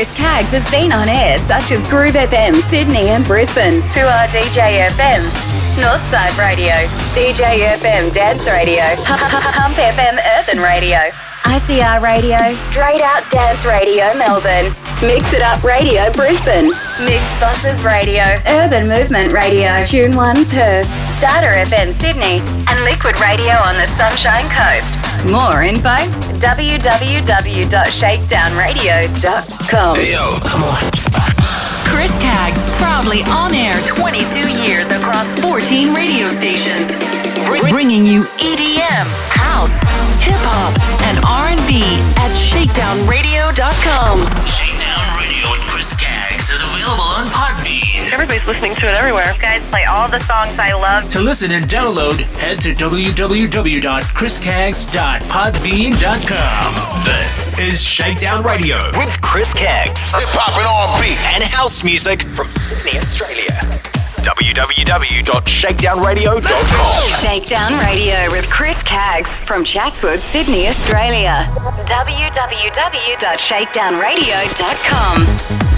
Chris Caggs has been on air such as Groove FM, Sydney and Brisbane, 2R DJ FM, Northside Radio, DJ FM Dance Radio, Pump FM Earthen Radio, ICR Radio, STR8OUT Dance Radio Melbourne, Mix It Up Radio Brisbane, Mixxbosses Radio, Urban Movement Radio, Tune 1 Perth, Starter FM Sydney, and Liquid Radio on the Sunshine Coast. More info www.shakedownradio.com. Hey yo, come on. Chris Caggs, proudly on air 22 years across 14 radio stations, bringing you EDM, house, hip hop, and R&B at shakedownradio.com. Shakedown Radio with Chris Caggs is available on Podbean. Everybody's listening to it everywhere. You guys play all the songs I love. To listen and download, head to www.chriscaggs.podbean.com. This is Shakedown Radio with Chris Caggs. Hip hop and R&B. And house music from Sydney, Australia. www.shakedownradio.com. Shakedown Radio with Chris Caggs from Chatswood, Sydney, Australia. www.shakedownradio.com.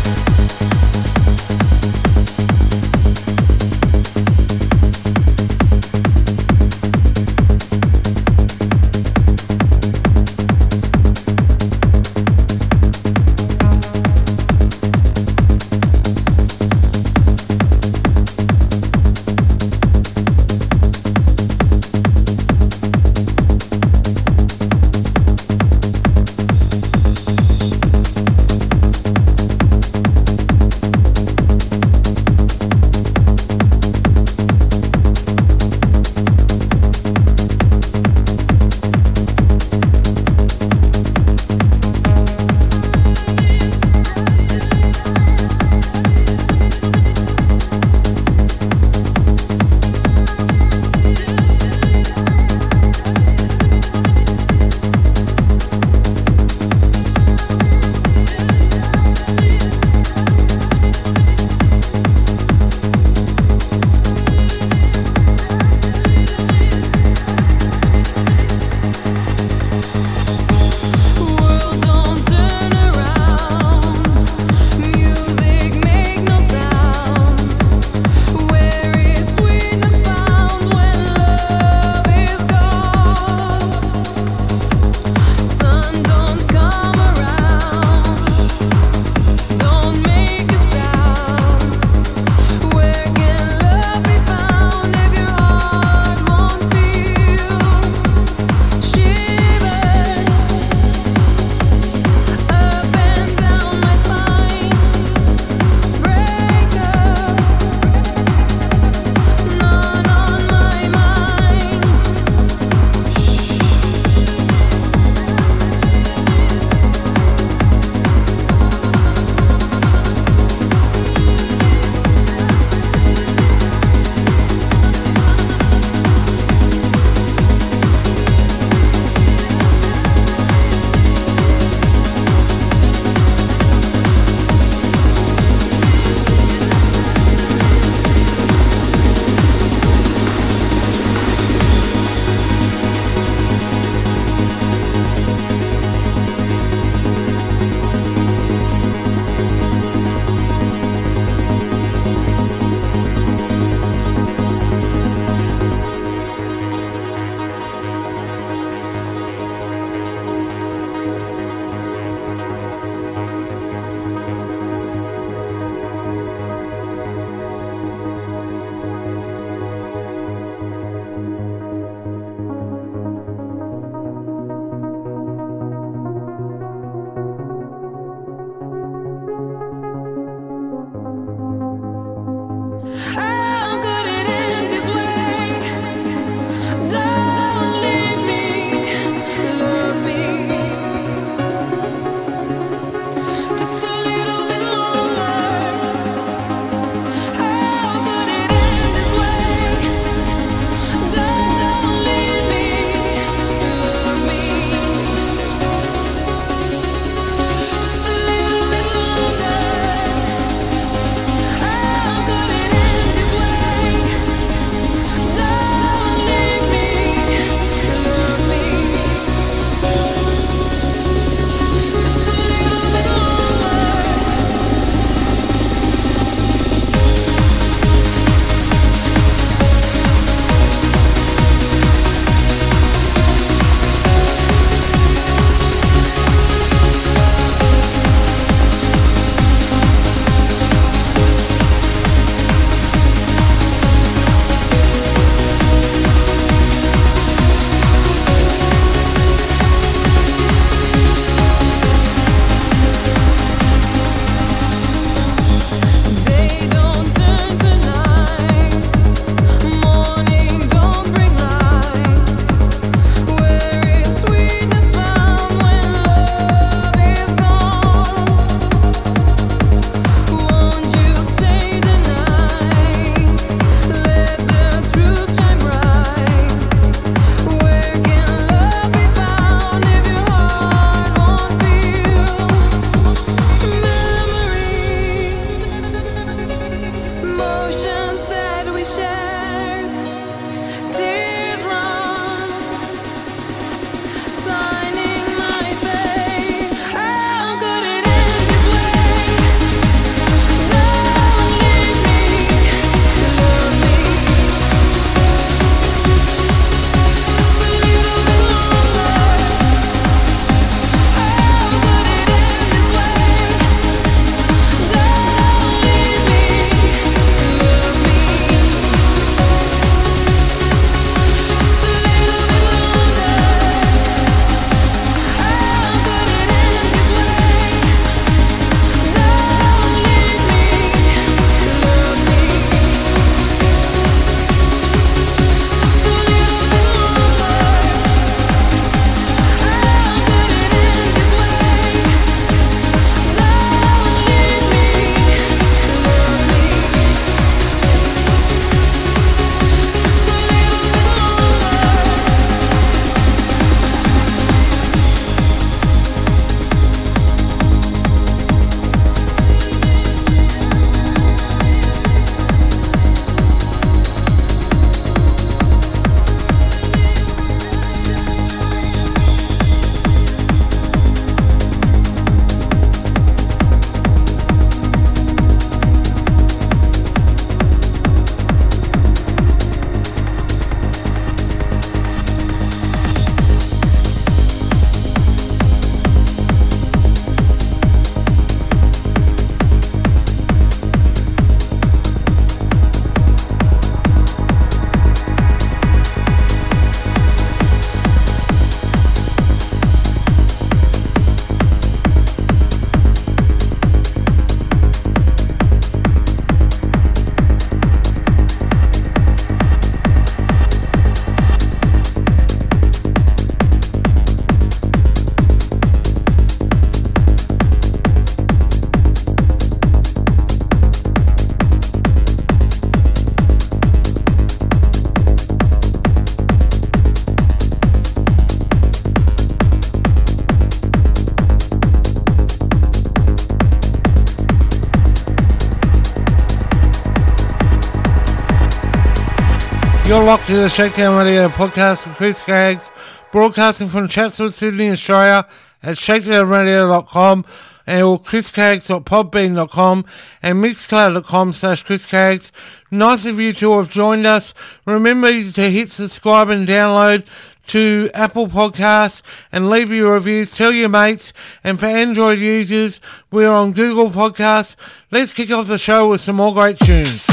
You're locked to the Shakedown Radio podcast with Chris Caggs, broadcasting from Chatswood, Sydney, Australia at shakedownradio.com and or chriscaggs.podbean.com and mixcloud.com slash chriscaggs. Nice of you to have joined us. Remember to hit subscribe and download to Apple Podcasts and leave your reviews. Tell your mates. And for Android users, we're on Google Podcasts. Let's kick off the show with some more great tunes.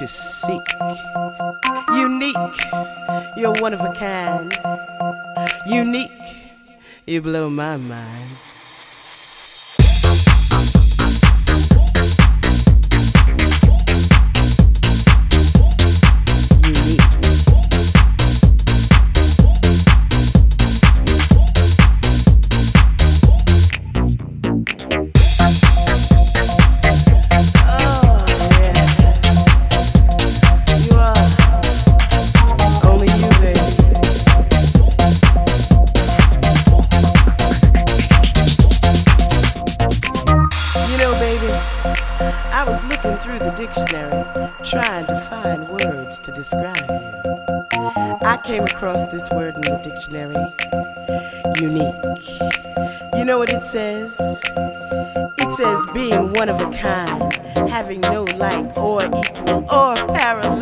You seek. Unique, you're one of a kind. Unique, you blow my mind. Came across this word in the dictionary unique. You know what it says? It says being one of a kind, having no like or equal or parallel.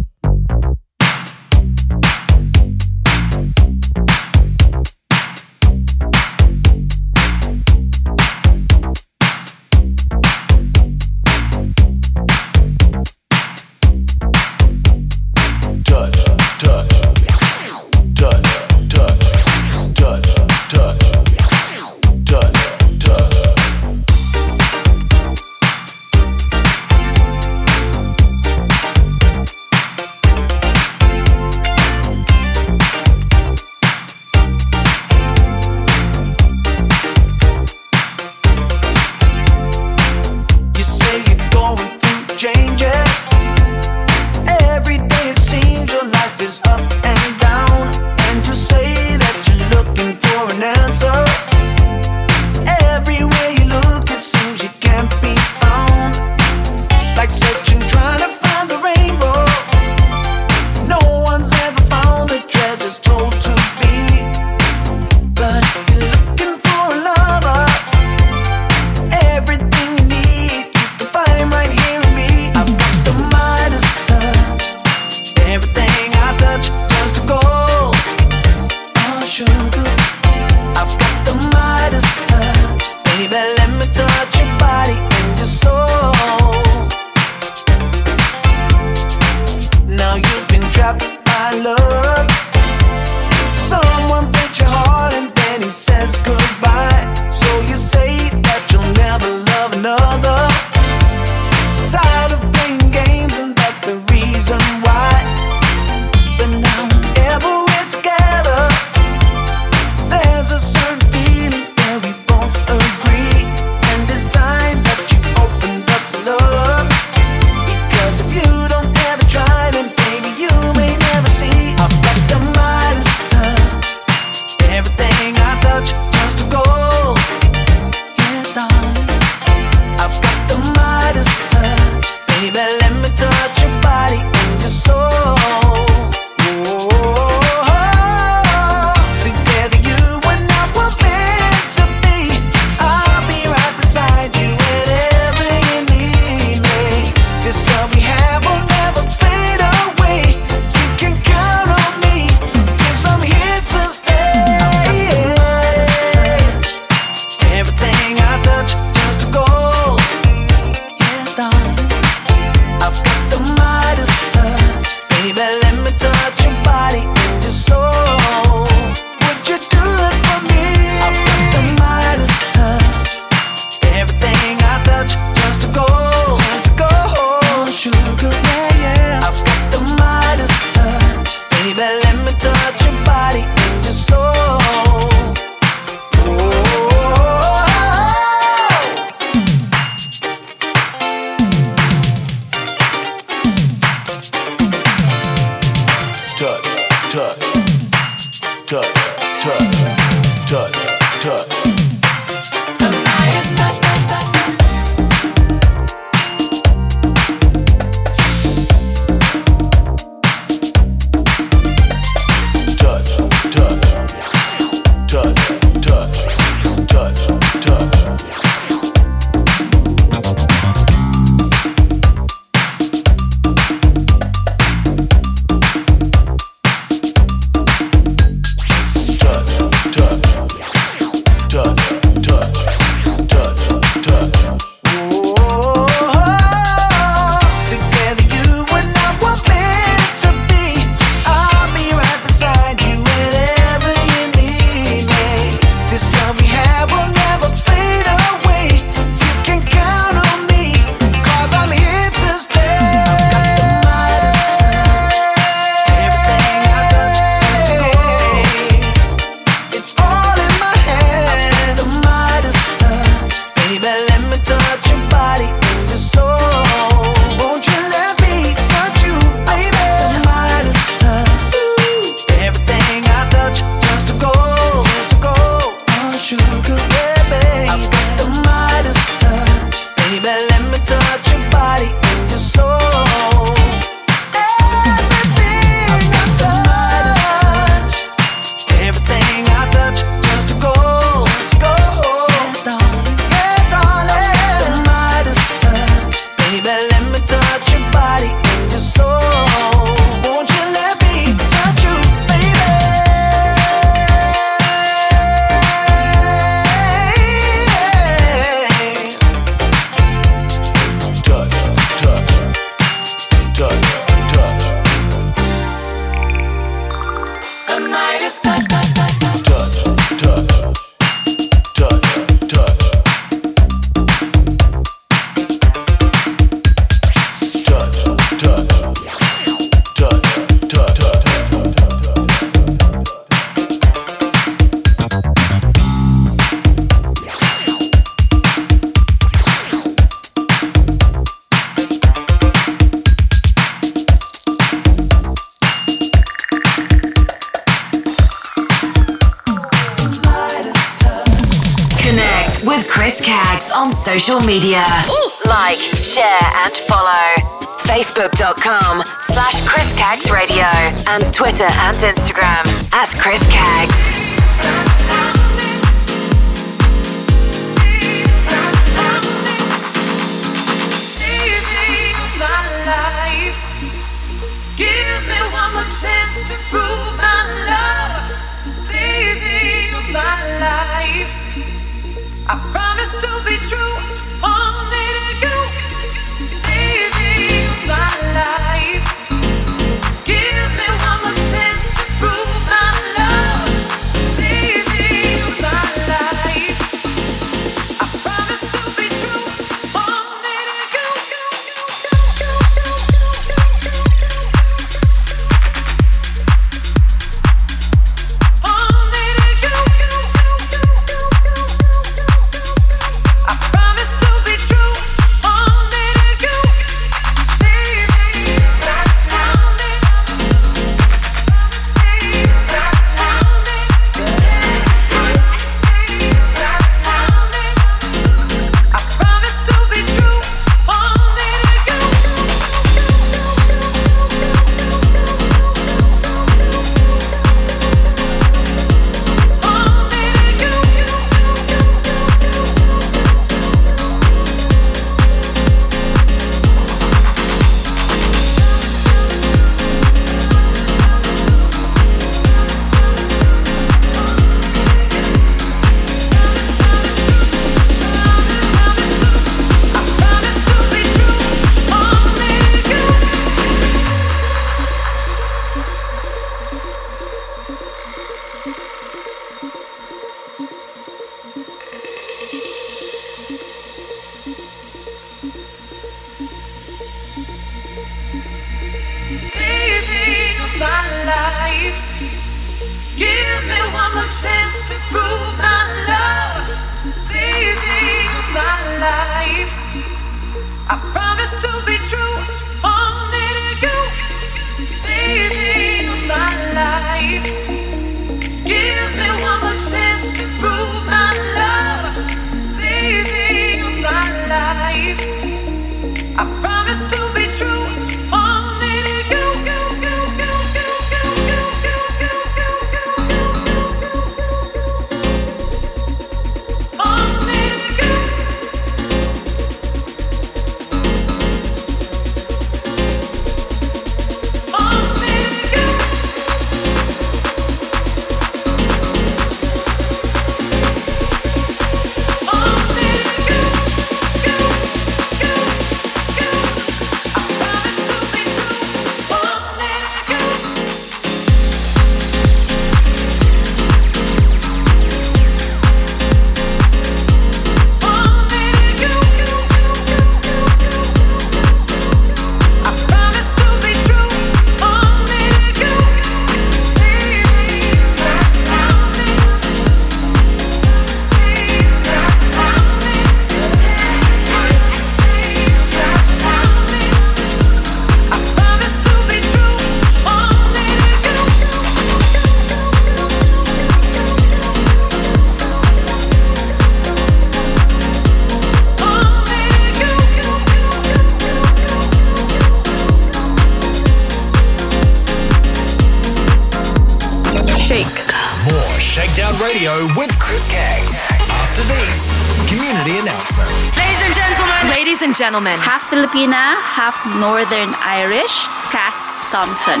Gentlemen. half Filipina, half Northern Irish, Kath Thompson.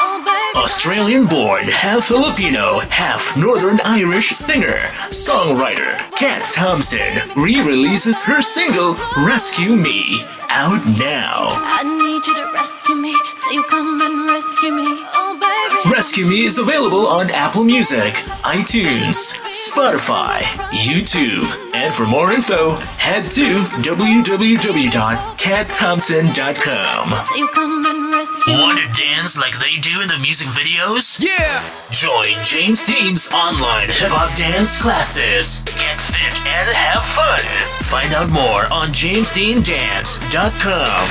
Oh, Australian born, half Filipino, half Northern Irish singer, songwriter Kat Thompson re releases her single Rescue Me out now. I need you to rescue me, so you come and rescue me. Oh. Rescue Me is available on Apple Music, iTunes, Spotify, YouTube, and for more info, head to www.catthompson.com. So you come and rescue Want me. to dance like they do in the music videos? Yeah! Join James Dean's online hip hop dance classes. Get fit and have fun. Find out more on jamesdeandance.com.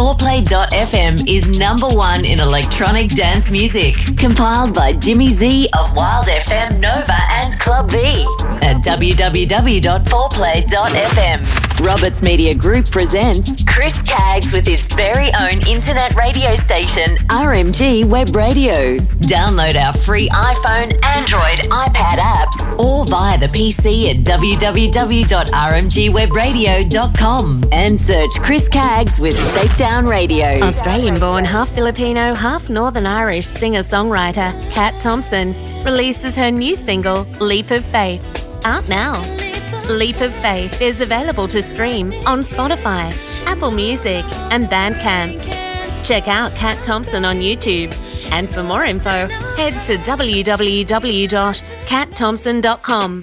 4play.fm is number one in electronic dance music. Compiled by Jimmy Z of Wild FM Nova and Club V at www.4play.fm. Roberts Media Group presents Chris Caggs with his very own internet radio station, RMG Web Radio. Download our free iPhone, Android, iPad apps, or via the PC at www.rmgwebradio.com and search Chris Caggs with Shakedown Radio. Australian born, half Filipino, half Northern Irish singer songwriter Kat Thompson releases her new single, Leap of Faith, out now. Leap of Faith is available to stream on Spotify, Apple Music, and Bandcamp. Check out Kat Thompson on YouTube. And for more info, head to www.catthompson.com.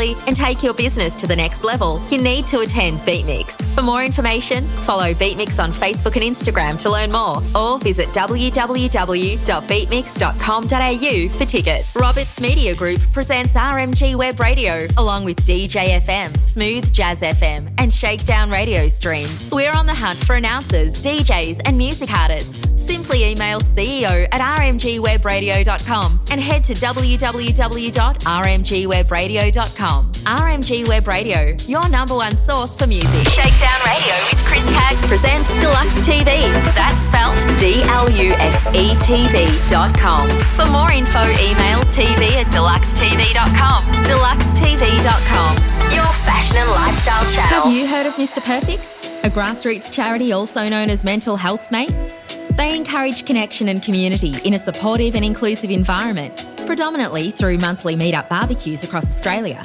and take your business to the next level, you need to attend Beatmix. For more information, follow Beatmix on Facebook and Instagram to learn more, or visit www.beatmix.com.au for tickets. Roberts Media Group presents RMG Web Radio, along with DJ FM, Smooth Jazz FM, and Shakedown Radio streams. We're on the hunt for announcers, DJs, and music artists. Simply email CEO at rmgwebradio.com and head to www.rmgwebradio.com. RMG Web Radio, your number one source for music. Shakedown Radio with Chris Caggs presents Deluxe TV. That's spelt D L U X E TV dot com. For more info, email tv at dluxetv.com. Dluxetv.com, your fashion and lifestyle channel. Have you heard of Mr. Perfect? a grassroots charity also known as Mental Health's Mate? They encourage connection and community in a supportive and inclusive environment, predominantly through monthly meetup barbecues across Australia.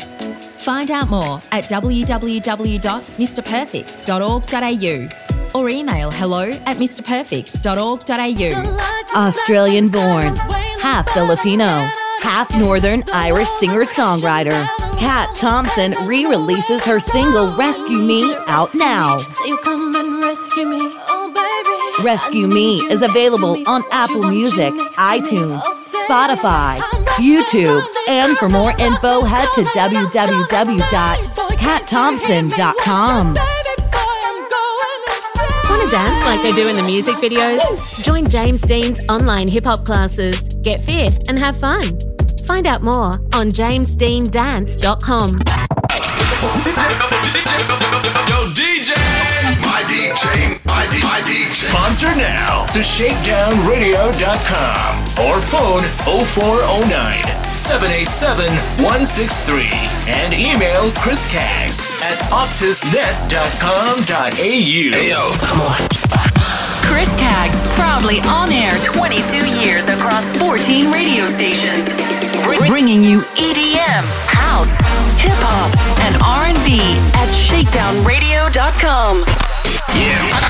Find out more at www.mrperfect.org.au or email hello at mrperfect.org.au. Australian born, half Filipino, half Northern Irish singer songwriter. Kat Thompson re releases her single Rescue Me out now. Rescue Me is available on Apple Music, iTunes, Spotify, YouTube, and for more info, head to www.catthompson.com. Want to dance like they do in the music videos? Join James Dean's online hip hop classes. Get fit and have fun. Find out more on jamesdeandance.com. Yo, DJ! My DJ, my, D, my DJ. Sponsor now to shakedownradio.com or phone 0409 787 163 and email Chris Caggs at optusnet.com.au. Hey yo, come on. Chris Caggs, proudly on air 22 years across 14 radio stations, Br- bringing you EDM, house, hip hop, and R&B at shakedownradio.com. I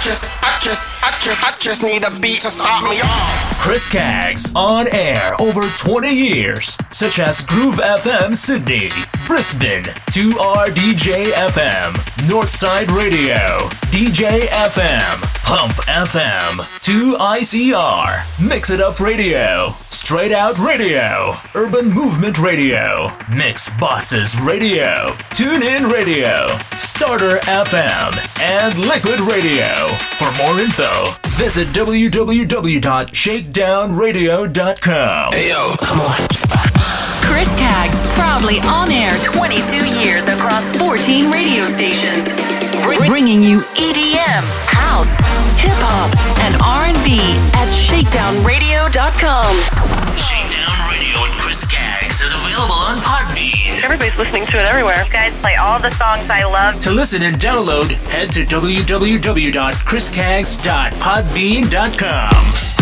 just, I just, I just need a beat to start me off. Chris Caggs on air over 20 years, such as Groove FM Sydney, Brisbane, 2RDJ FM, Northside Radio, DJ FM, Pump FM, 2ICR, Mix It Up Radio, STR8OUT Radio, Urban Movement Radio, Mixxbosses Radio, Tune 1 Radio, Starter FM, and Liquid Radio. For more info, visit www.shakedownradio.com. Hey yo, come on. Chris Caggs, proudly on air 22 years across 14 radio stations, Br- bringing you EDM, house, hip hop, and R&B at shakedownradio.com. Shakedown Radio with Chris is available on Podbean. Everybody's listening to it everywhere. You guys play all the songs I love. To listen and download, head to www.chriscaggs.podbean.com.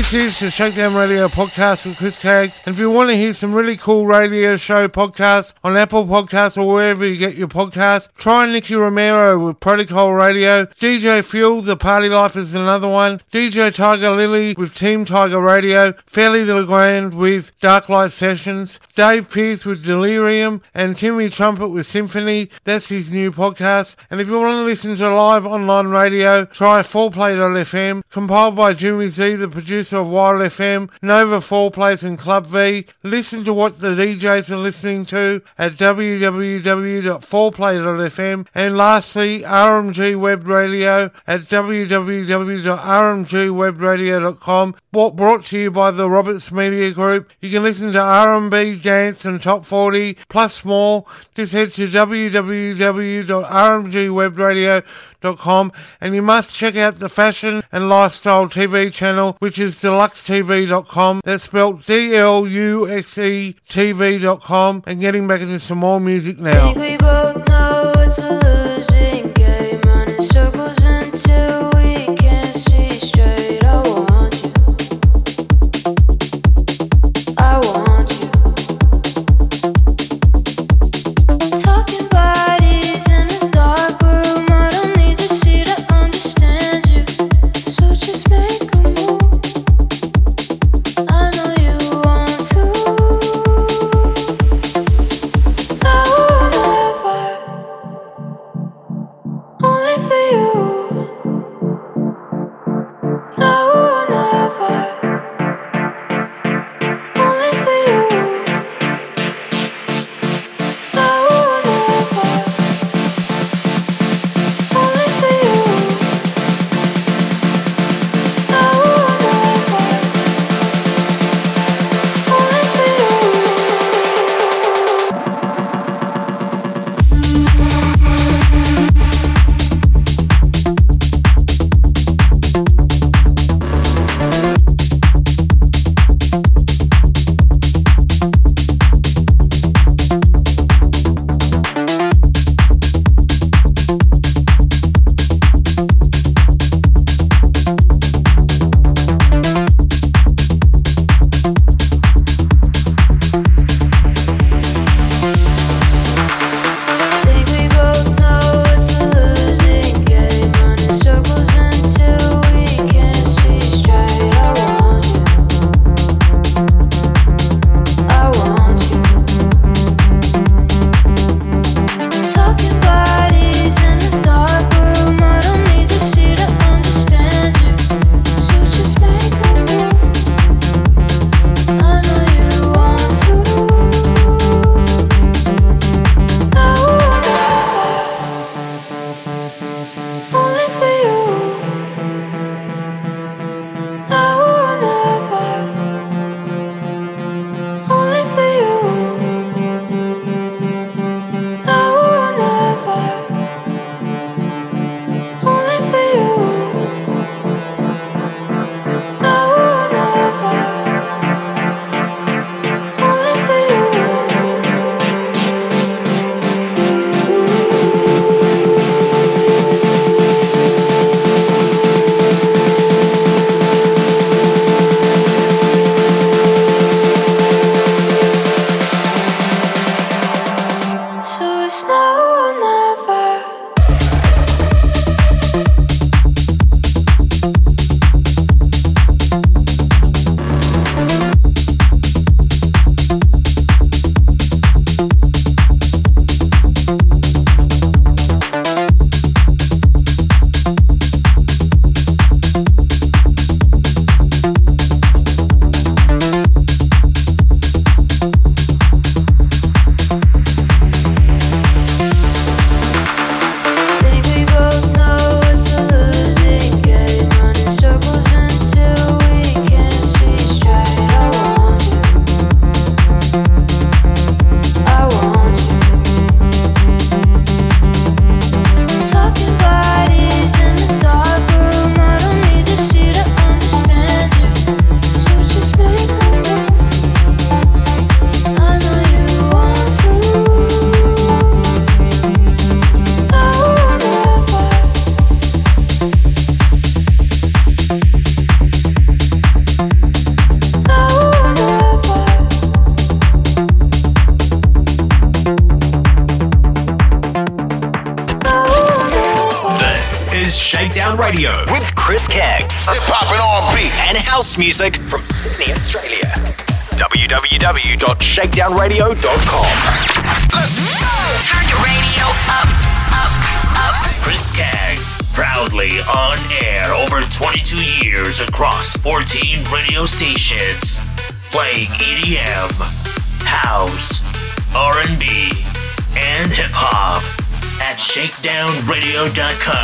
This is the Shakedown Radio podcast with Chris Caggs. And if you want to hear some really cool radio show podcasts on Apple Podcasts or wherever you get your podcasts, try Nicky Romero with Protocol Radio. DJ Fuel, The Party Life is another one. DJ Tiger Lily with Team Tiger Radio. Fedde Le Grand with Dark Light Sessions. Dave Pearce with Delirium. And Timmy Trumpet with Symphony. That's his new podcast. And if you want to listen to live online radio, try 4play.fm. Compiled by Jimmy Z, the producer of Wild FM, Nova 4 Plays and Club V. Listen to what the DJs are listening to at www.4play.fm. And lastly, RMG Web Radio at www.rmgwebradio.com. Brought to you by the Roberts Media Group. You can listen to R&B, dance and top 40 plus more. Just head to www.rmgwebradio.com and you must check out the fashion and lifestyle TV channel which is dluxetv.com. That's spelled D-L-U-X-E TV.com and getting back into some more music now. know. www.shakedownradio.com. Turn your radio up, up, up. Chris Caggs, proudly on air over 22 years across 14 radio stations, playing EDM, house, R&B, and hip hop at shakedownradio.com.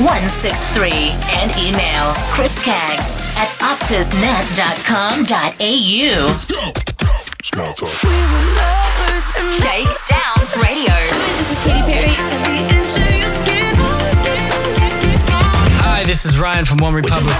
163 and email chriscaggs at optusnet.com.au. Let's go. Small talk. We were lovers and Shakedown Radio. Hi, this is Katy Perry. Hi, this is Ryan from One Republic.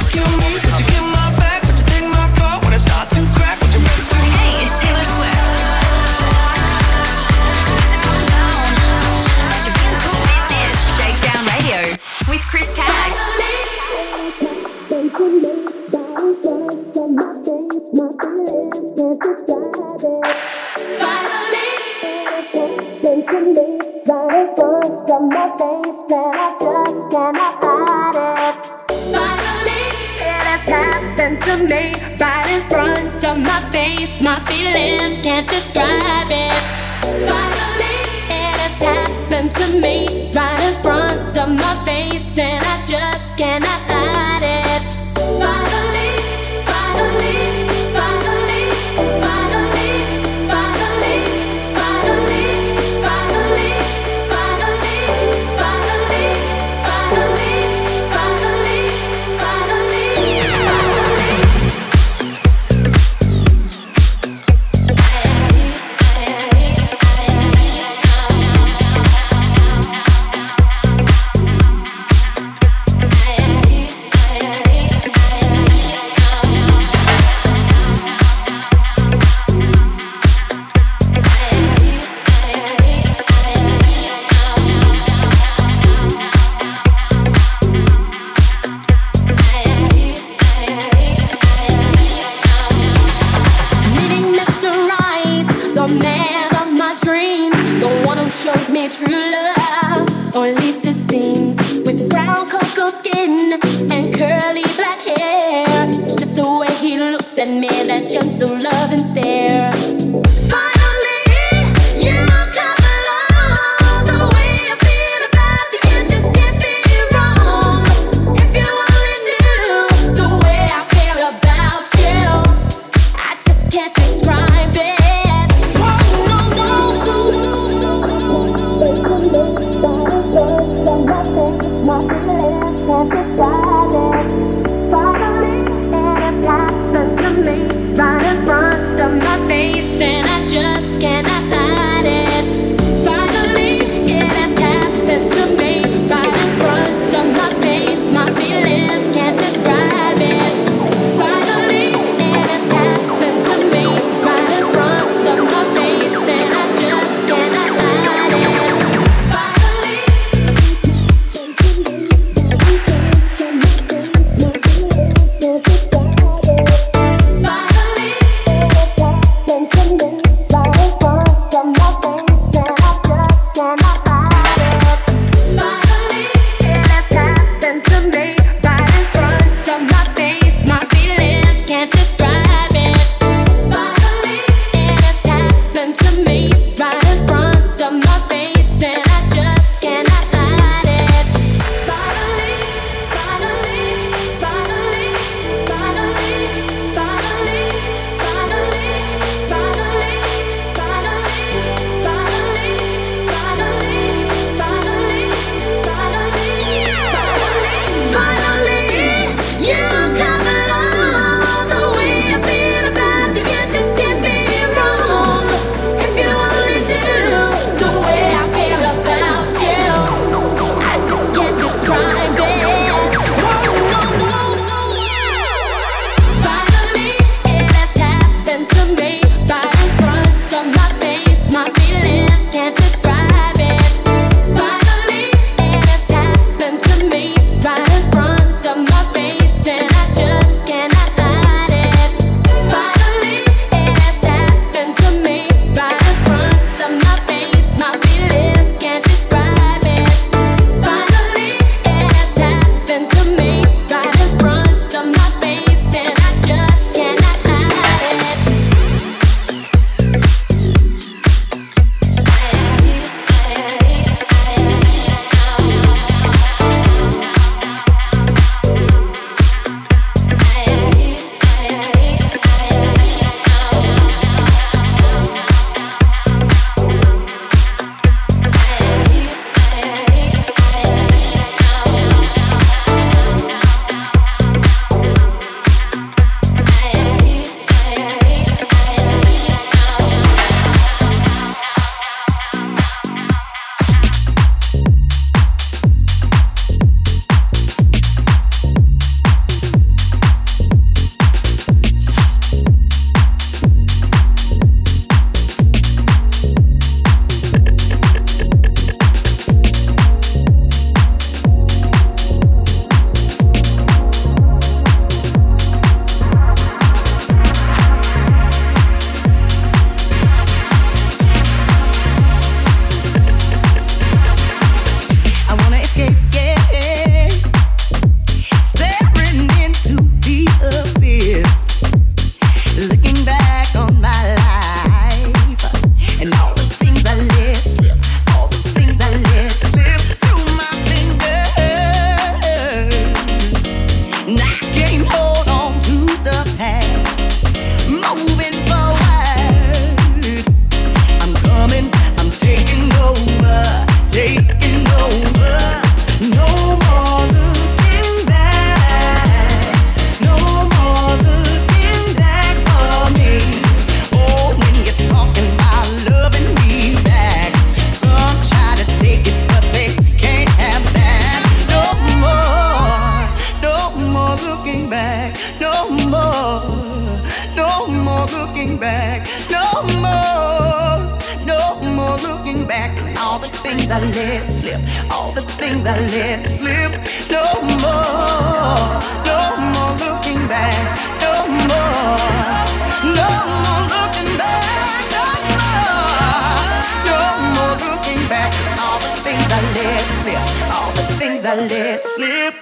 I let slip.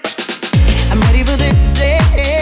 I'm ready for this day.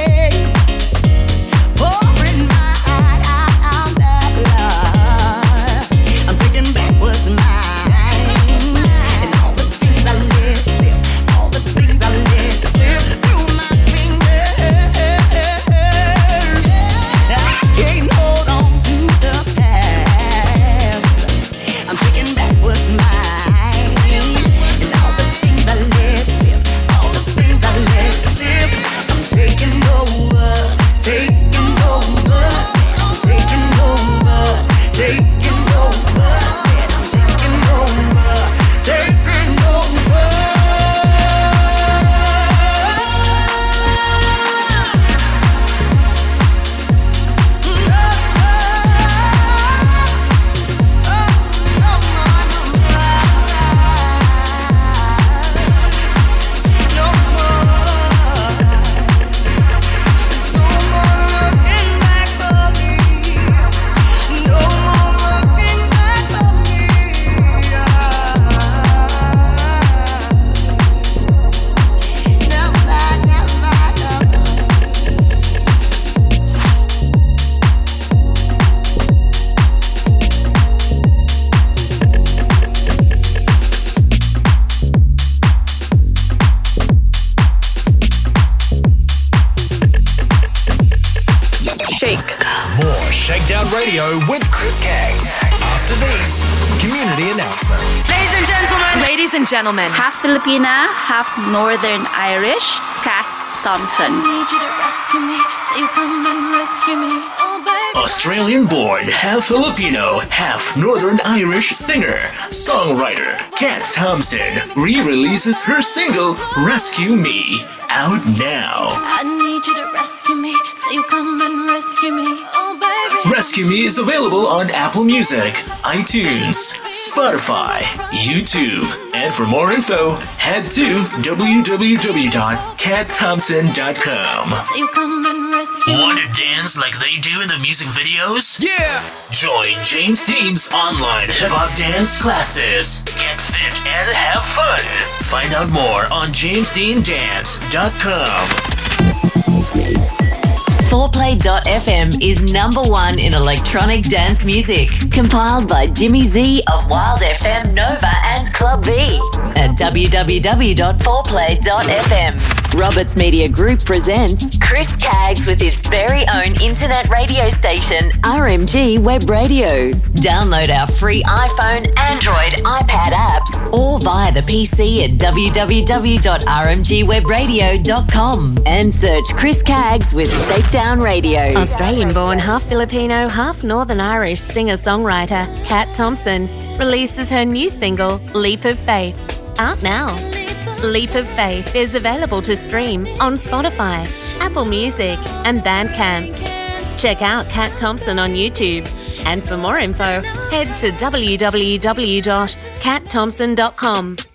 Gentlemen, half Filipina, half Northern Irish, Kat Thompson. Oh, Australian born, half Filipino, half Northern Irish singer, songwriter Kat Thompson re releases her single Rescue Me out now. I need you to rescue me, so you come and rescue me. Oh, baby. Rescue Me is available on Apple Music, iTunes, Spotify, YouTube, and for more info, head to www.catthompson.com. So you come and rescue me. Want to dance like they do in the music videos? Yeah! Join James Dean's online hip hop dance classes. Get fit and have fun. Find out more on jamesdeandance.com. 4play.fm is number one in electronic dance music. Compiled by Jimmy Z of Wild FM Nova and Club V at www.4play.fm. Roberts Media Group presents Chris Caggs with his very own internet radio station, RMG Web Radio. Download our free iPhone, Android, iPad apps, or via the PC at www.rmgwebradio.com and search Chris Caggs with Shakedown Radio. Australian born, half Filipino, half Northern Irish singer songwriter Kat Thompson releases her new single, Leap of Faith, out now. Leap of Faith is available to stream on Spotify, Apple Music, and Bandcamp. Check out Kat Thompson on YouTube. And for more info, head to www.catthompson.com.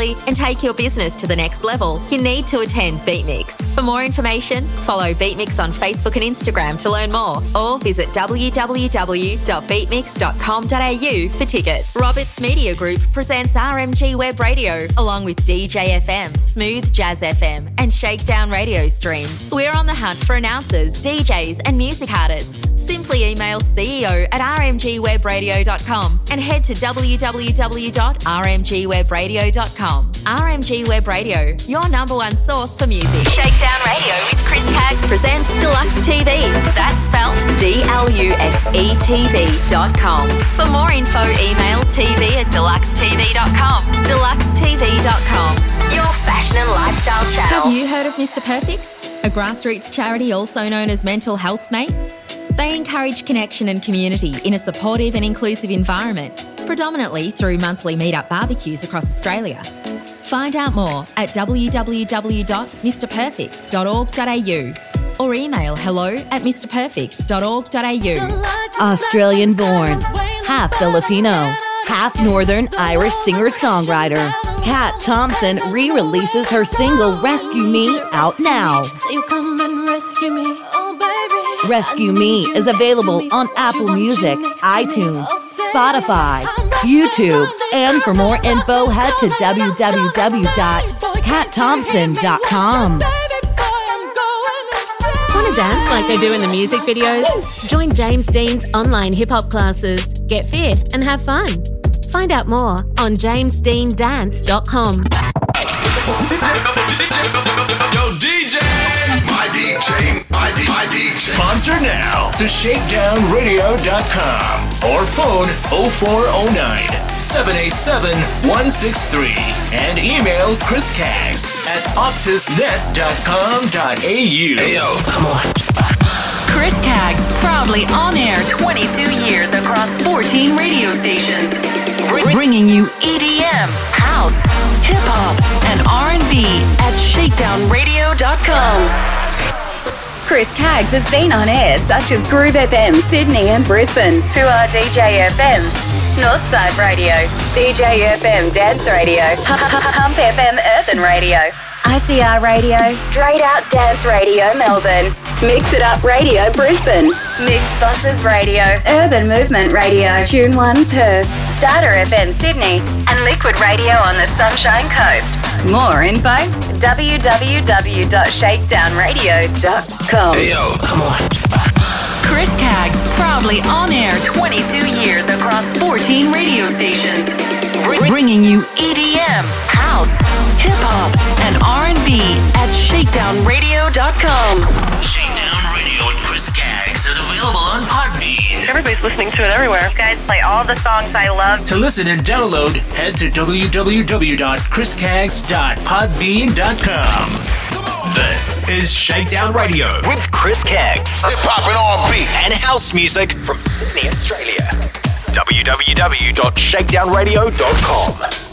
and take your business to the next level, you need to attend Beatmix. For more information, follow Beatmix on Facebook and Instagram to learn more, or visit www.beatmix.com.au for tickets. Roberts Media Group presents RMG Web Radio, along with DJ FM, Smooth Jazz FM, and Shakedown Radio streams. We're on the hunt for announcers, DJs, and music artists. Simply email CEO at rmgwebradio.com and head to www.rmgwebradio.com. RMG Web Radio, your number one source for music. Shakedown Radio with Chris Caggs presents DLUXE TV. That's spelt D L U X E TV.com. For more info, email tv at dluxetv.com. Dluxetv.com, your fashion and lifestyle channel. Have you heard of Mr. Perfect? A grassroots charity also known as Mental Health's Mate? They encourage connection and community in a supportive and inclusive environment, predominantly through monthly meetup barbecues across Australia. Find out more at www.mrperfect.org.au or email hello at mrperfect.org.au. Australian born, half Filipino, half Northern Irish singer songwriter. Kat Thompson re releases her single Rescue Me out now. Rescue Me is available on Apple Music, iTunes, Spotify, YouTube, and for more info, head to www.catthompson.com. Want to dance like they do in the music videos? Join James Dean's online hip hop classes. Get fit and have fun. Find out more on jamesdeandance.com. Yo, DJ! My DJ, my, D, my DJ. Sponsor now to shakedownradio.com or phone 0409 787 163 and email Chris Caggs at optusnet.com.au. Hey yo, come on. Chris Caggs, proudly on air 22 years across 14 radio stations, Br- bringing you EDM, house, hip hop, and R&B at shakedownradio.com. Chris Caggs has been on air such as Groove FM Sydney and Brisbane, 2R DJ FM, Northside Radio, DJ FM Dance Radio, Pump FM Urban Radio, ICR Radio, STR8OUT Dance Radio Melbourne, Mix It Up Radio Brisbane, Mixxbosses Radio, Urban Movement Radio, Tune One Perth, Starter FM Sydney, and Liquid Radio on the Sunshine Coast. More info www.shakedownradio.com. Hey yo, come on. Chris Caggs, proudly on air 22 years across 14 radio stations, Br- bringing you EDM, house, hip hop, and R&B at shakedownradio.com. Shakedown Radio with Chris Caggs is available on Podbean. Everybody's listening to it everywhere. You guys play all the songs I love. To listen and download, head to www.chriscaggs.podbean.com. This is Shakedown Radio with Chris Caggs. Hip hop and R&B. And house music from Sydney, Australia. www.shakedownradio.com.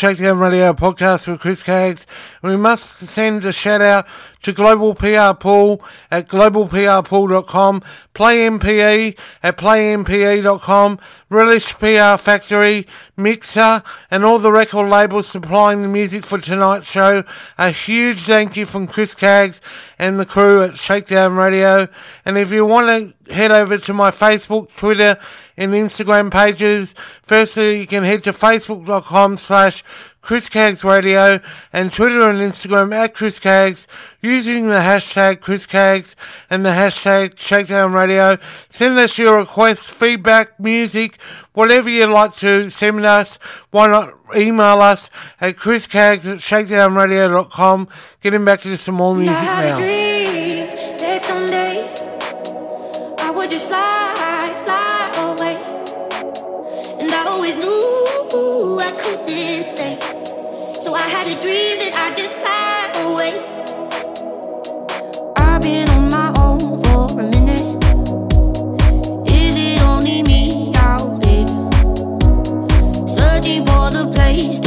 Shakedown Radio podcast with Chris Caggs. We must send a shout out to Global PR Pool at globalprpool.com, PlayMPE at plaympe.com, Relish PR Factory, Mixer, and all the record labels supplying the music for tonight's show. A huge thank you from Chris Caggs and the crew at Shakedown Radio. And if you want to head over to my Facebook, Twitter, and Instagram pages, firstly you can head to facebook.com slash Chris Caggs Radio and Twitter and Instagram at Chris Caggs using the hashtag Chris Caggs and the hashtag Shakedown Radio. Send us your requests, feedback, music, whatever you'd like to send us. Why not email us at Chris Caggs at shakedownradio.com. Getting back to some more music I had a now. Had a dream that I'd just fly away. I've been on my own for a minute. Is it only me out here? Searching for the place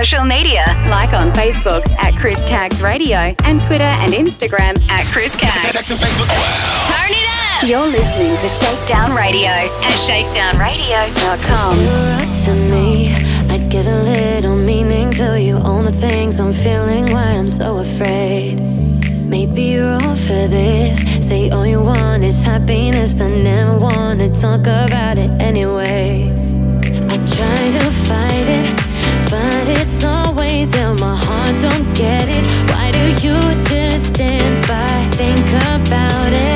social media. Like on Facebook at Chris Caggs Radio and Twitter and Instagram at Chris Caggs. Turn it up. You're listening to Shakedown Radio at shakedownradio.com. To me, I get a little meaning to you. All the things I'm feeling, why I'm so afraid. Maybe you're all for this. Say all you want is happiness, but never wanna talk about it anyway. my heart don't get it? Why do you just stand by? Think about it.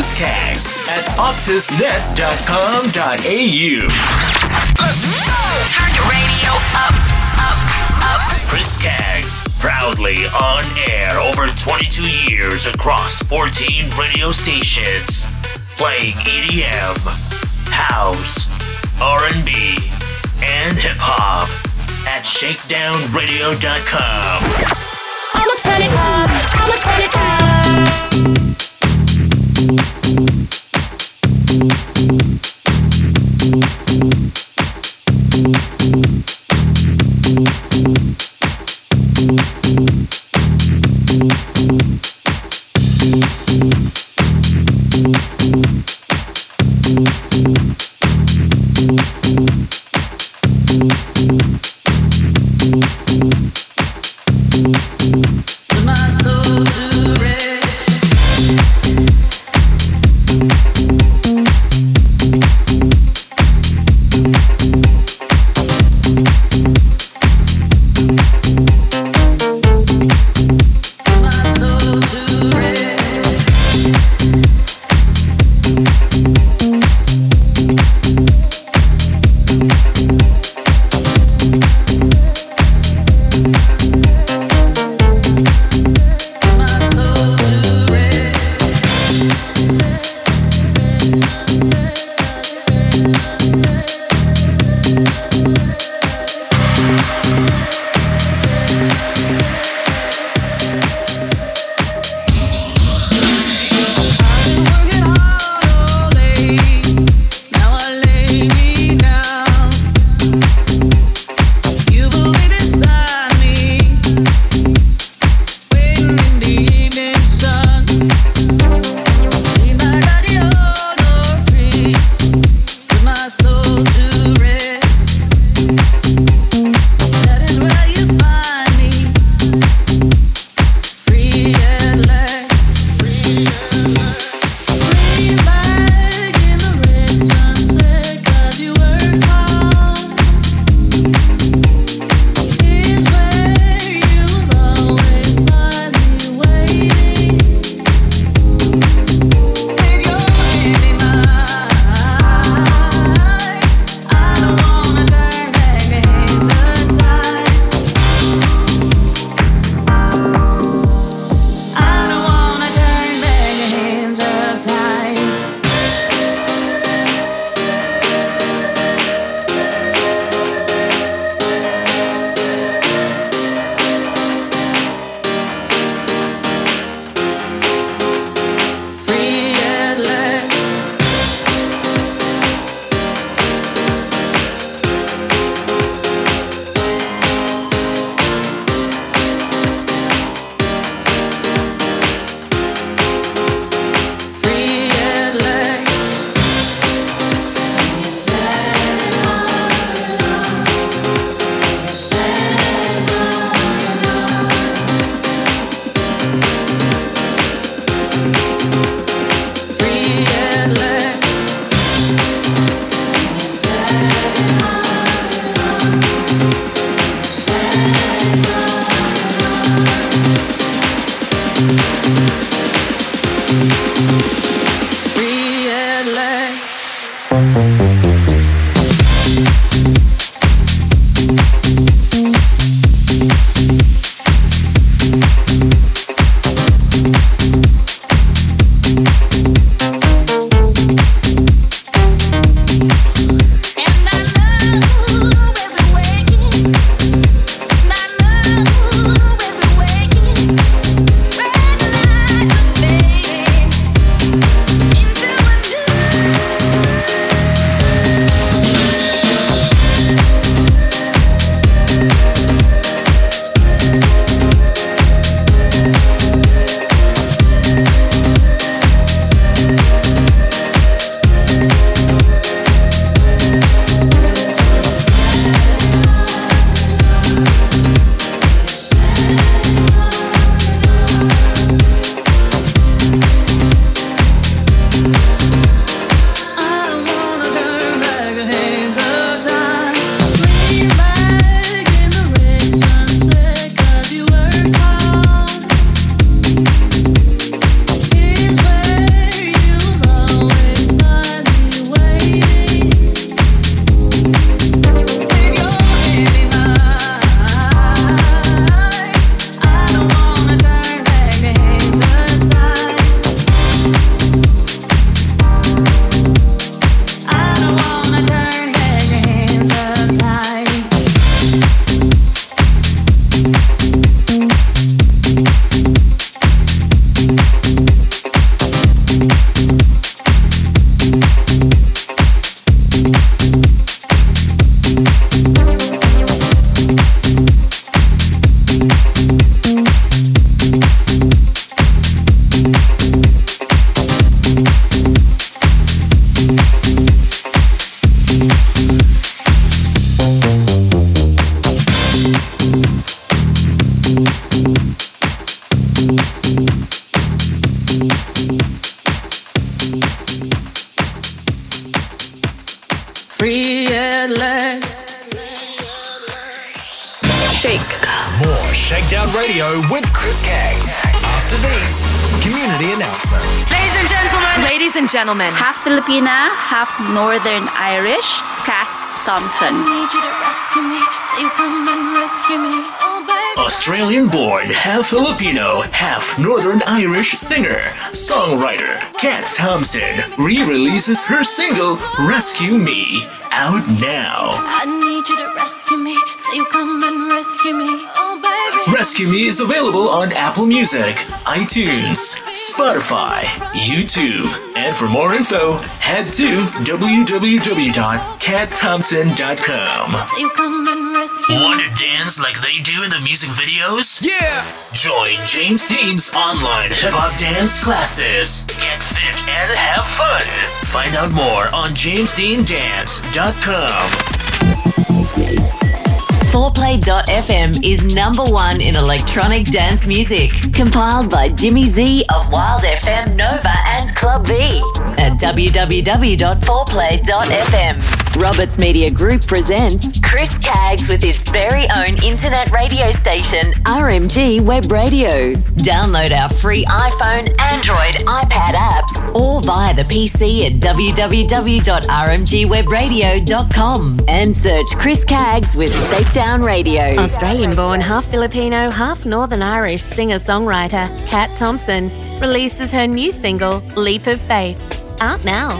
Chris Caggs at optusnet.com.au. Turn your radio up, up, up. Chris Caggs, proudly on air over 22 years across 14 radio stations, playing EDM, house, R&B, and hip hop at shakedownradio.com. I'ma turn it up. I'ma turn it up. Gentlemen. Half Filipina, half Northern Irish, Kat Thompson. Oh, Australian born, half Filipino, half Northern Irish singer, songwriter, Kat Thompson re releases her single Rescue Me out now. I need you to rescue me. So you come and rescue me. Oh, baby. Rescue Me is available on Apple Music, iTunes, Spotify, YouTube, and for more info, head to www.catthompson.com. So you come and rescue me. Want to dance like they do in the music videos? Yeah! Join James Dean's online hip hop dance classes. Get fit and have fun. Find out more on jamesdeandance.com. 4play.fm is number one in electronic dance music. Compiled by Jimmy Z of Wild FM Nova and Club V at www.4play.fm. Roberts Media Group presents Chris Caggs with his very own internet radio station, RMG Web Radio. Download our free iPhone, Android, iPad apps, or via the PC at www.rmgwebradio.com and search Chris Caggs with Shakedown Radio. Australian born, half Filipino, half Northern Irish singer songwriter Kat Thompson releases her new single, Leap of Faith, out now.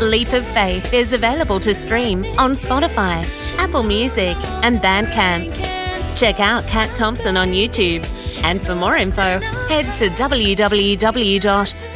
Leap of Faith is available to stream on Spotify, Apple Music, and Bandcamp. Check out Kat Thompson on YouTube. And for more info, head to www.catthompson.com.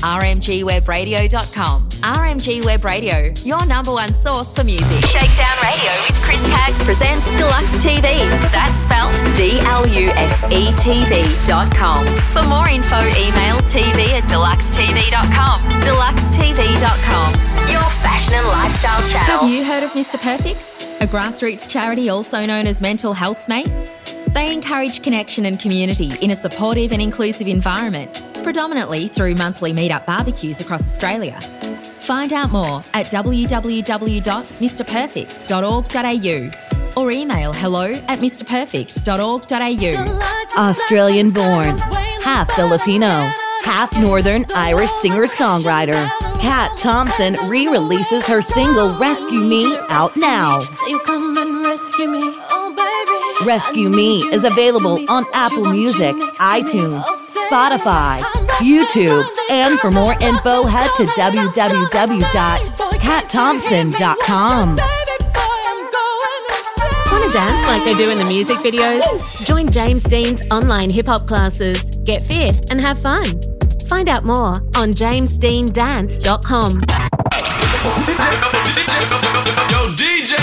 www.rmgwebradio.com. RMG Web Radio, your number one source for music. Shakedown Radio with Chris Caggs presents DLUXE TV. That's spelt D L U X E TV.com. For more info, email TV at dluxetv.com. Dluxetv.com, your fashion and lifestyle channel. Have you heard of Mr. Perfect? A grassroots charity also known as Mental Health's Mate? They encourage connection and community in a supportive and inclusive environment, predominantly through monthly meetup barbecues across Australia. Find out more at www.mrperfect.org.au or email hello at mrperfect.org.au. Australian born, half Filipino, half Northern Irish singer songwriter. Kat Thompson re releases her single Rescue Me out now. Rescue me. Is available on Apple Music, iTunes, Spotify, YouTube, and for more info, head to www.katthompson.com. Want to dance like they do in the music videos? Join James Dean's online hip hop classes. Get fit and have fun. Find out more on jamesdeandance.com. Yo, DJ!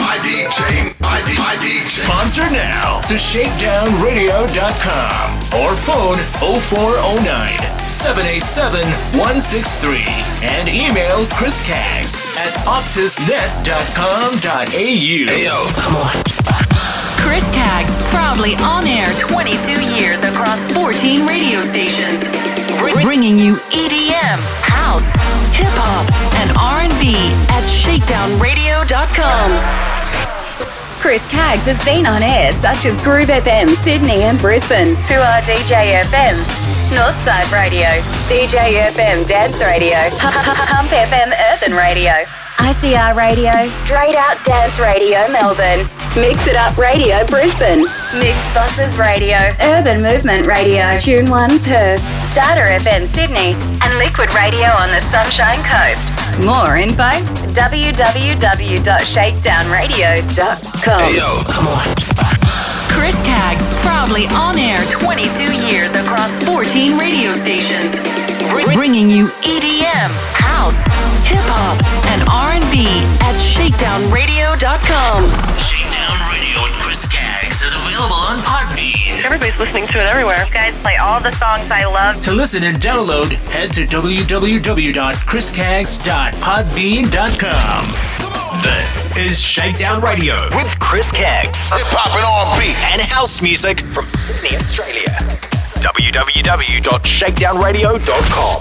My DJ, my, D, my DJ. Sponsor now to shakedownradio.com or phone 0409 787 163 and email Chris Caggs at optusnet.com.au. Hey yo, come on. Chris Caggs, proudly on air 22 years across 14 radio stations, Br- bringing you EDM, house, hip hop, and R&B at shakedownradio.com. Chris Caggs has been on air such as Groove FM, Sydney and Brisbane, 2RDJ FM, Northside Radio, DJ FM Dance Radio, Pump FM Earthen Radio, ICR Radio, STR8OUT Dance Radio Melbourne, Mix It Up Radio Brisbane, Mixxbosses Radio, Urban Movement Radio, Tune 1 Perth, Starter FM Sydney, and Liquid Radio on the Sunshine Coast. More info www.shakedownradio.com. Hey, yo, come on. Chris Caggs, proudly on air 22 years across 14 radio stations, Br- bringing you EDM, house, hip hop, and R&B at shakedownradio.com. Shakedown Radio with Chris Caggs is available on Podbean. Everybody's listening to it everywhere. You guys play all the songs I love. To listen and download, head to www.chriscaggs.podbean.com. This is Shakedown Radio with Chris Caggs. Hip hop and R&B. And house music from Sydney, Australia. www.shakedownradio.com.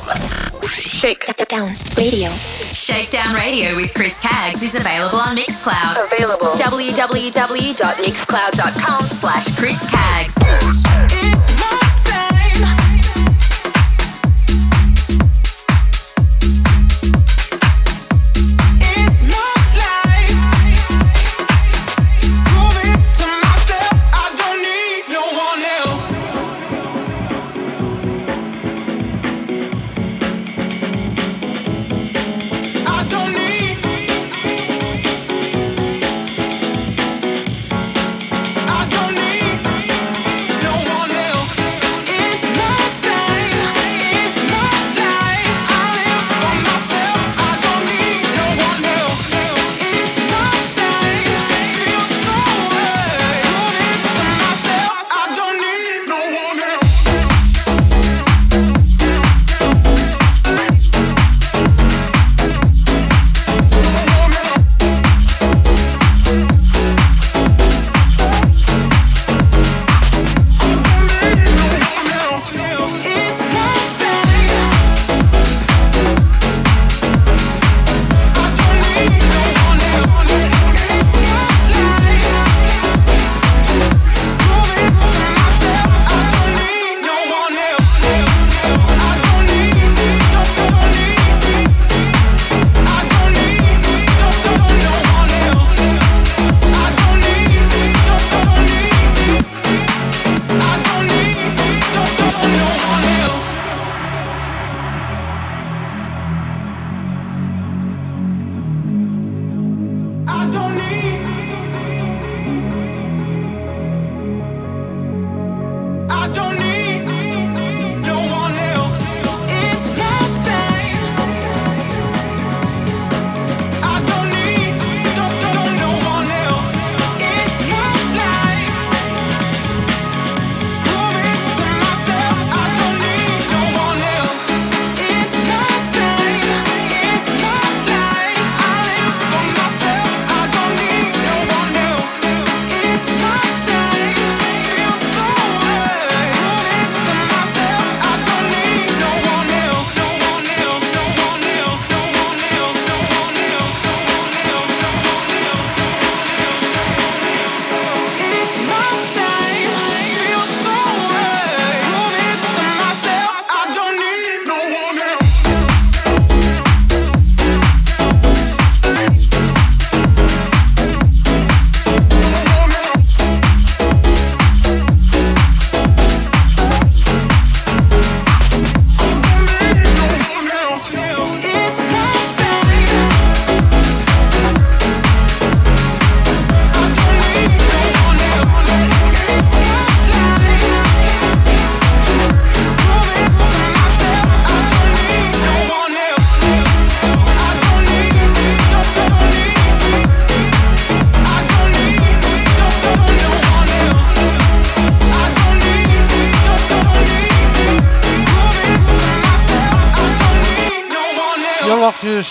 Shake down radio. Shakedown Radio with Chris Caggs is available on Mixcloud. Available. www.mixcloud.com slash Chris Caggs.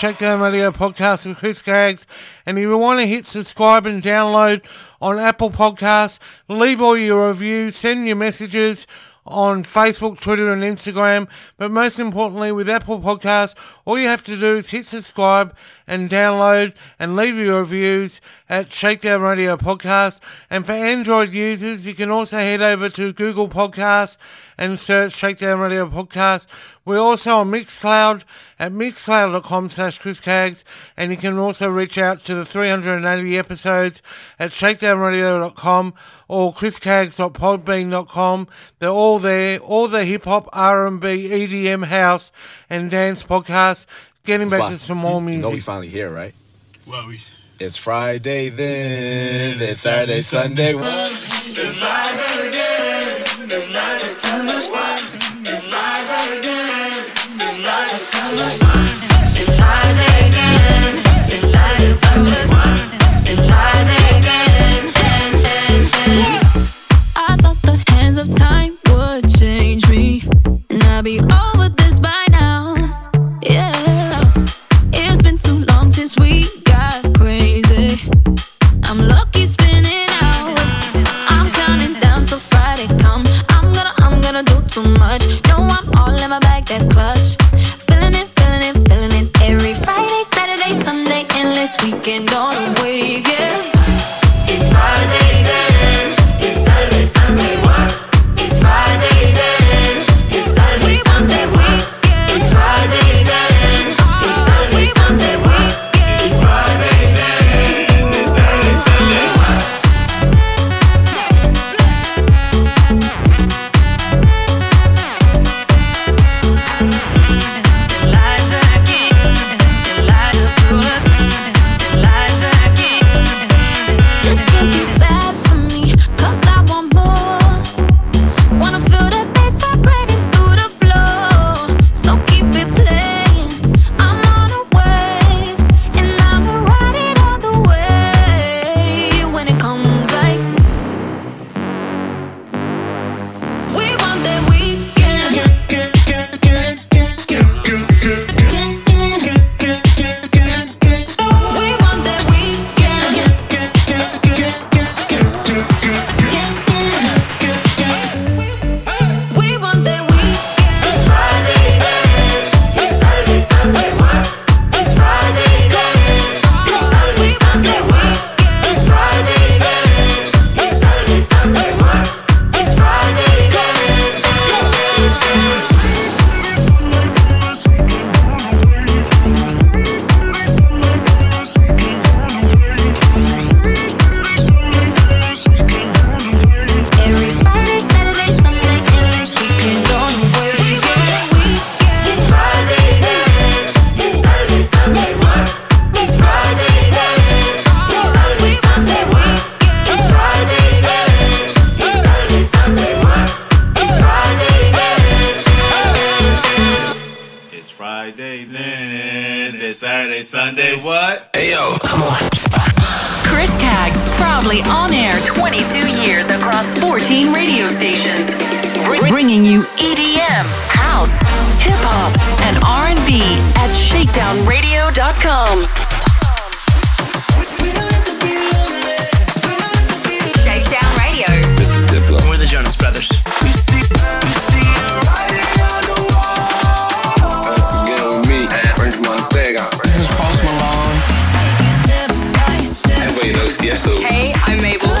Shakedown Radio podcast with Chris Caggs. And if you want to hit subscribe and download on Apple Podcasts, leave all your reviews, send your messages on Facebook, Twitter, and Instagram. But most importantly, with Apple Podcasts, all you have to do is hit subscribe and download and leave your reviews at Shakedown Radio Podcast. And for Android users, you can also head over to Google Podcasts and search Shakedown Radio Podcast. We're also on Mixcloud at mixcloud.com slash Chris Caggs, and you can also reach out to the 380 episodes at shakedownradio.com or chriscaggs.podbean.com. They're all there, all the hip hop, R&B, EDM, house, and dance podcasts. Getting back to some more You know we finally here, right? Well, we. It's Friday then. It's Saturday, Sunday. It's Friday again. It's Friday, Sunday, It's Friday again. It's Friday, Sunday, It's Friday again. It's Saturday, Sunday, It's Friday again. I thought the hands of time would change me, and I'd be over No, I'm all in my bag, that's clutch. Feeling it, feeling it, feeling it. Every Friday, Saturday, Sunday, endless weekend on Mabel.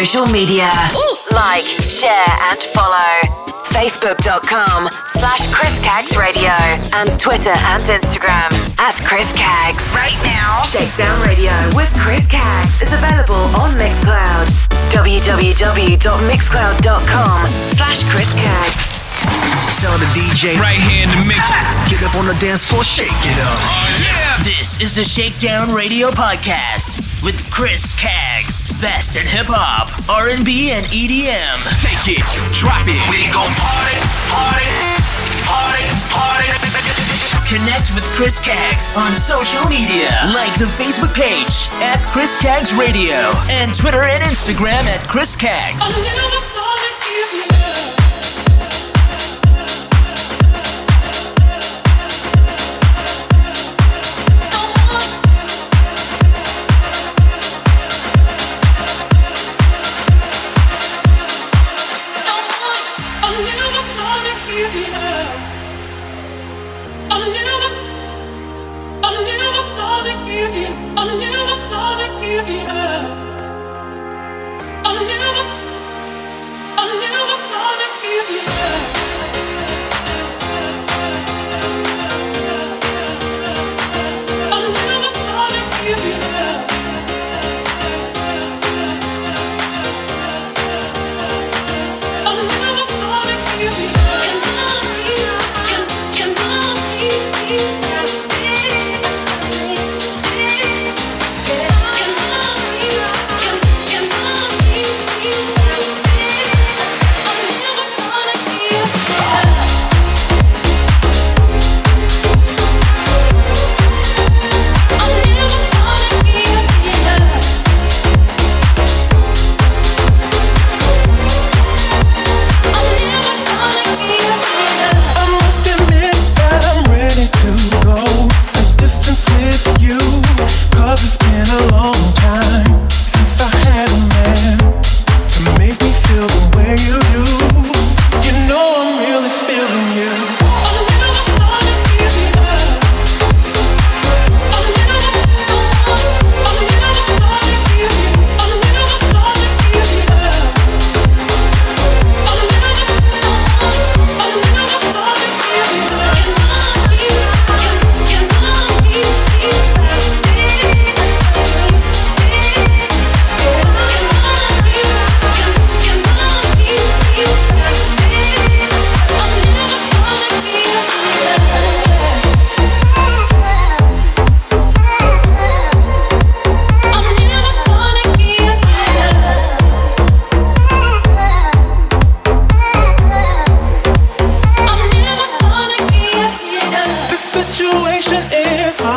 Social media. Like, share, and follow. Facebook.com slash Chris Caggs Radio and Twitter and Instagram at Chris Caggs. Right now. Shakedown Radio with Chris Caggs is available on Mixcloud. www.mixcloud.com slash Chris Caggs. Tell the DJ right here in the mix. Get up on the dance floor, shake it up. Oh, yeah. This is the Shakedown Radio podcast with Chris Caggs. Best in hip hop, R&B, and EDM. Take it, drop it. We gon' party, party, party, party. Connect with Chris Caggs on social media, like the Facebook page at Chris Caggs Radio and Twitter and Instagram at Chris Caggs. Oh,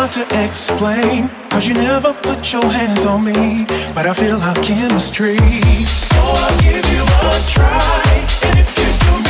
hard to explain. Cause you never put your hands on me. But I feel our chemistry. So I'll give you a try. And if you do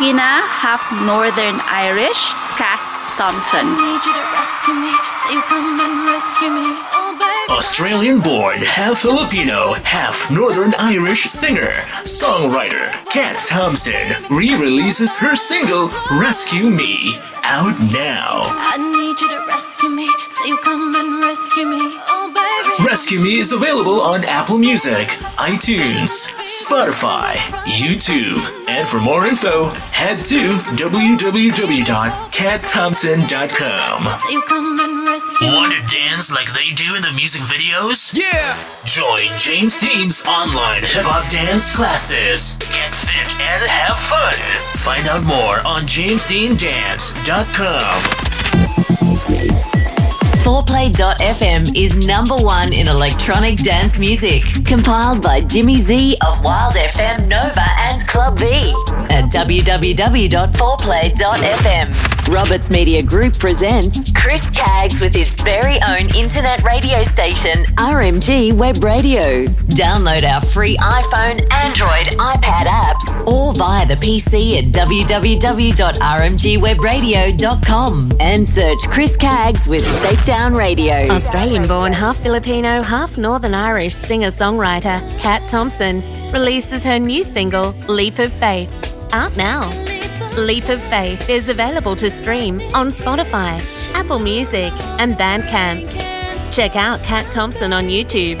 Filipina, half Northern Irish, Kat Thompson. Need you to rescue me, so you come and rescue me. Oh, baby. Australian born, half Filipino, half Northern Irish singer, songwriter Kat Thompson re releases her single Rescue Me out now. I need you to rescue me, so you come and rescue me. Oh, baby. Rescue Me is available on Apple Music, iTunes, Spotify, YouTube, and for more info, head to www.katthompson.com. So you come and rescue me. Want to dance like they do in the music videos? Yeah! Join James Dean's online hip hop dance classes. Get fit and have fun. Find out more on jamesdeandance.com. 4play.fm is number one in electronic dance music. Compiled by Jimmy Z of Wild FM, Nova, and Club V at www.4play.fm. Roberts Media Group presents Chris Caggs with his very own internet radio station, RMG Web Radio. Download our free iPhone, Android, iPad apps, or via the PC at www.rmgwebradio.com and search Chris Caggs with Shakedown Radio. Australian born, half Filipino, half Northern Irish singer songwriter Kat Thompson releases her new single, Leap of Faith, out now. Leap of Faith is available to stream on Spotify, Apple Music, and Bandcamp. Check out Kat Thompson on YouTube.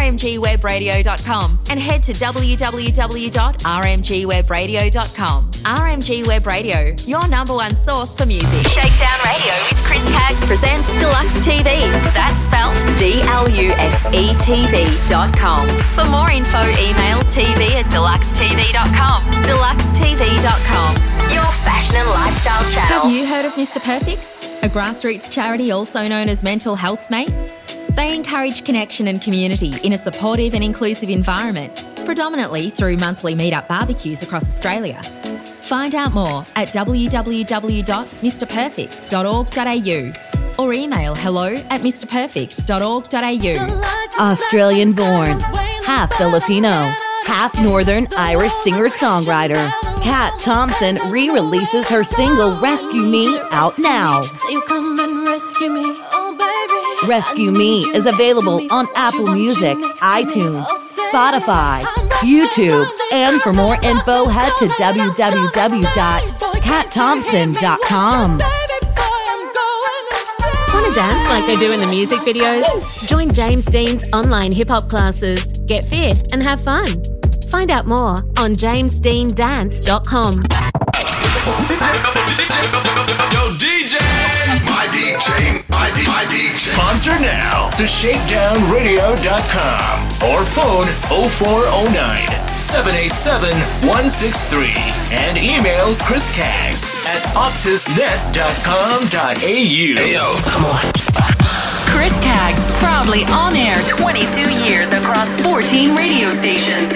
rmgwebradio.com and head to www.rmgwebradio.com. RMG Web Radio, your number one source for music. Shakedown Radio with Chris Caggs presents DLUXE TV. That's spelt D L U X E TV.com. For more info, email tv at dluxetv.com. Dluxetv.com, your fashion and lifestyle channel. Have you heard of Mr. Perfect? A grassroots charity also known as Mental Health's Mate? They encourage connection and community in a supportive and inclusive environment, predominantly through monthly meetup barbecues across Australia. Find out more at www.mrperfect.org.au or email hello at mrperfect.org.au. Australian born, half Filipino, half Northern Irish singer songwriter. Kat Thompson re releases her single Rescue Me out now. You come and rescue me, oh baby. Rescue Me is available on Apple Music, iTunes, Spotify, YouTube, and for more info, head to www.katthompson.com. Want to dance like they do in the music videos? Join James Dean's online hip hop classes, get fit, and have fun. Find out more on jamesdeandance.com. Yo, DJ! My DJ, my DJ. Sponsor now to shakedownradio.com or phone 0409 787 163 and email Chris Caggs at optusnet.com.au. Hey yo, come on. Chris Caggs, proudly on air 22 years across 14 radio stations,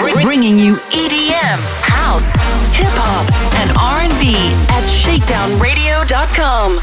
Br- bringing you EDM, house, hip hop, and R&B at shakedownradio.com.